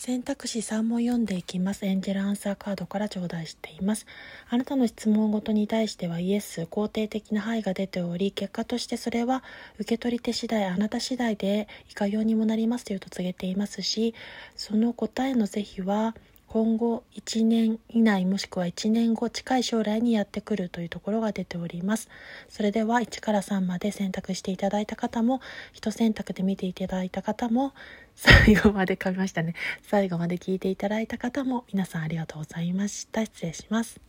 選択肢3問読んでいきます。エンジェルアンサーカードから頂戴しています。あなたの質問ごとに対してはイエス、肯定的な範囲が出ており、結果としてそれは受け取り手次第、あなた次第でいかようにもなりますというと告げていますし、その答えの是非は今後1年以内もしくは1年後近い将来にやってくるというところが出ております。それでは1から3まで選択していただいた方も、1選択で見ていただいた方も、最後まで噛みましたね。最後まで聞いていただいた方も皆さんありがとうございました。失礼します。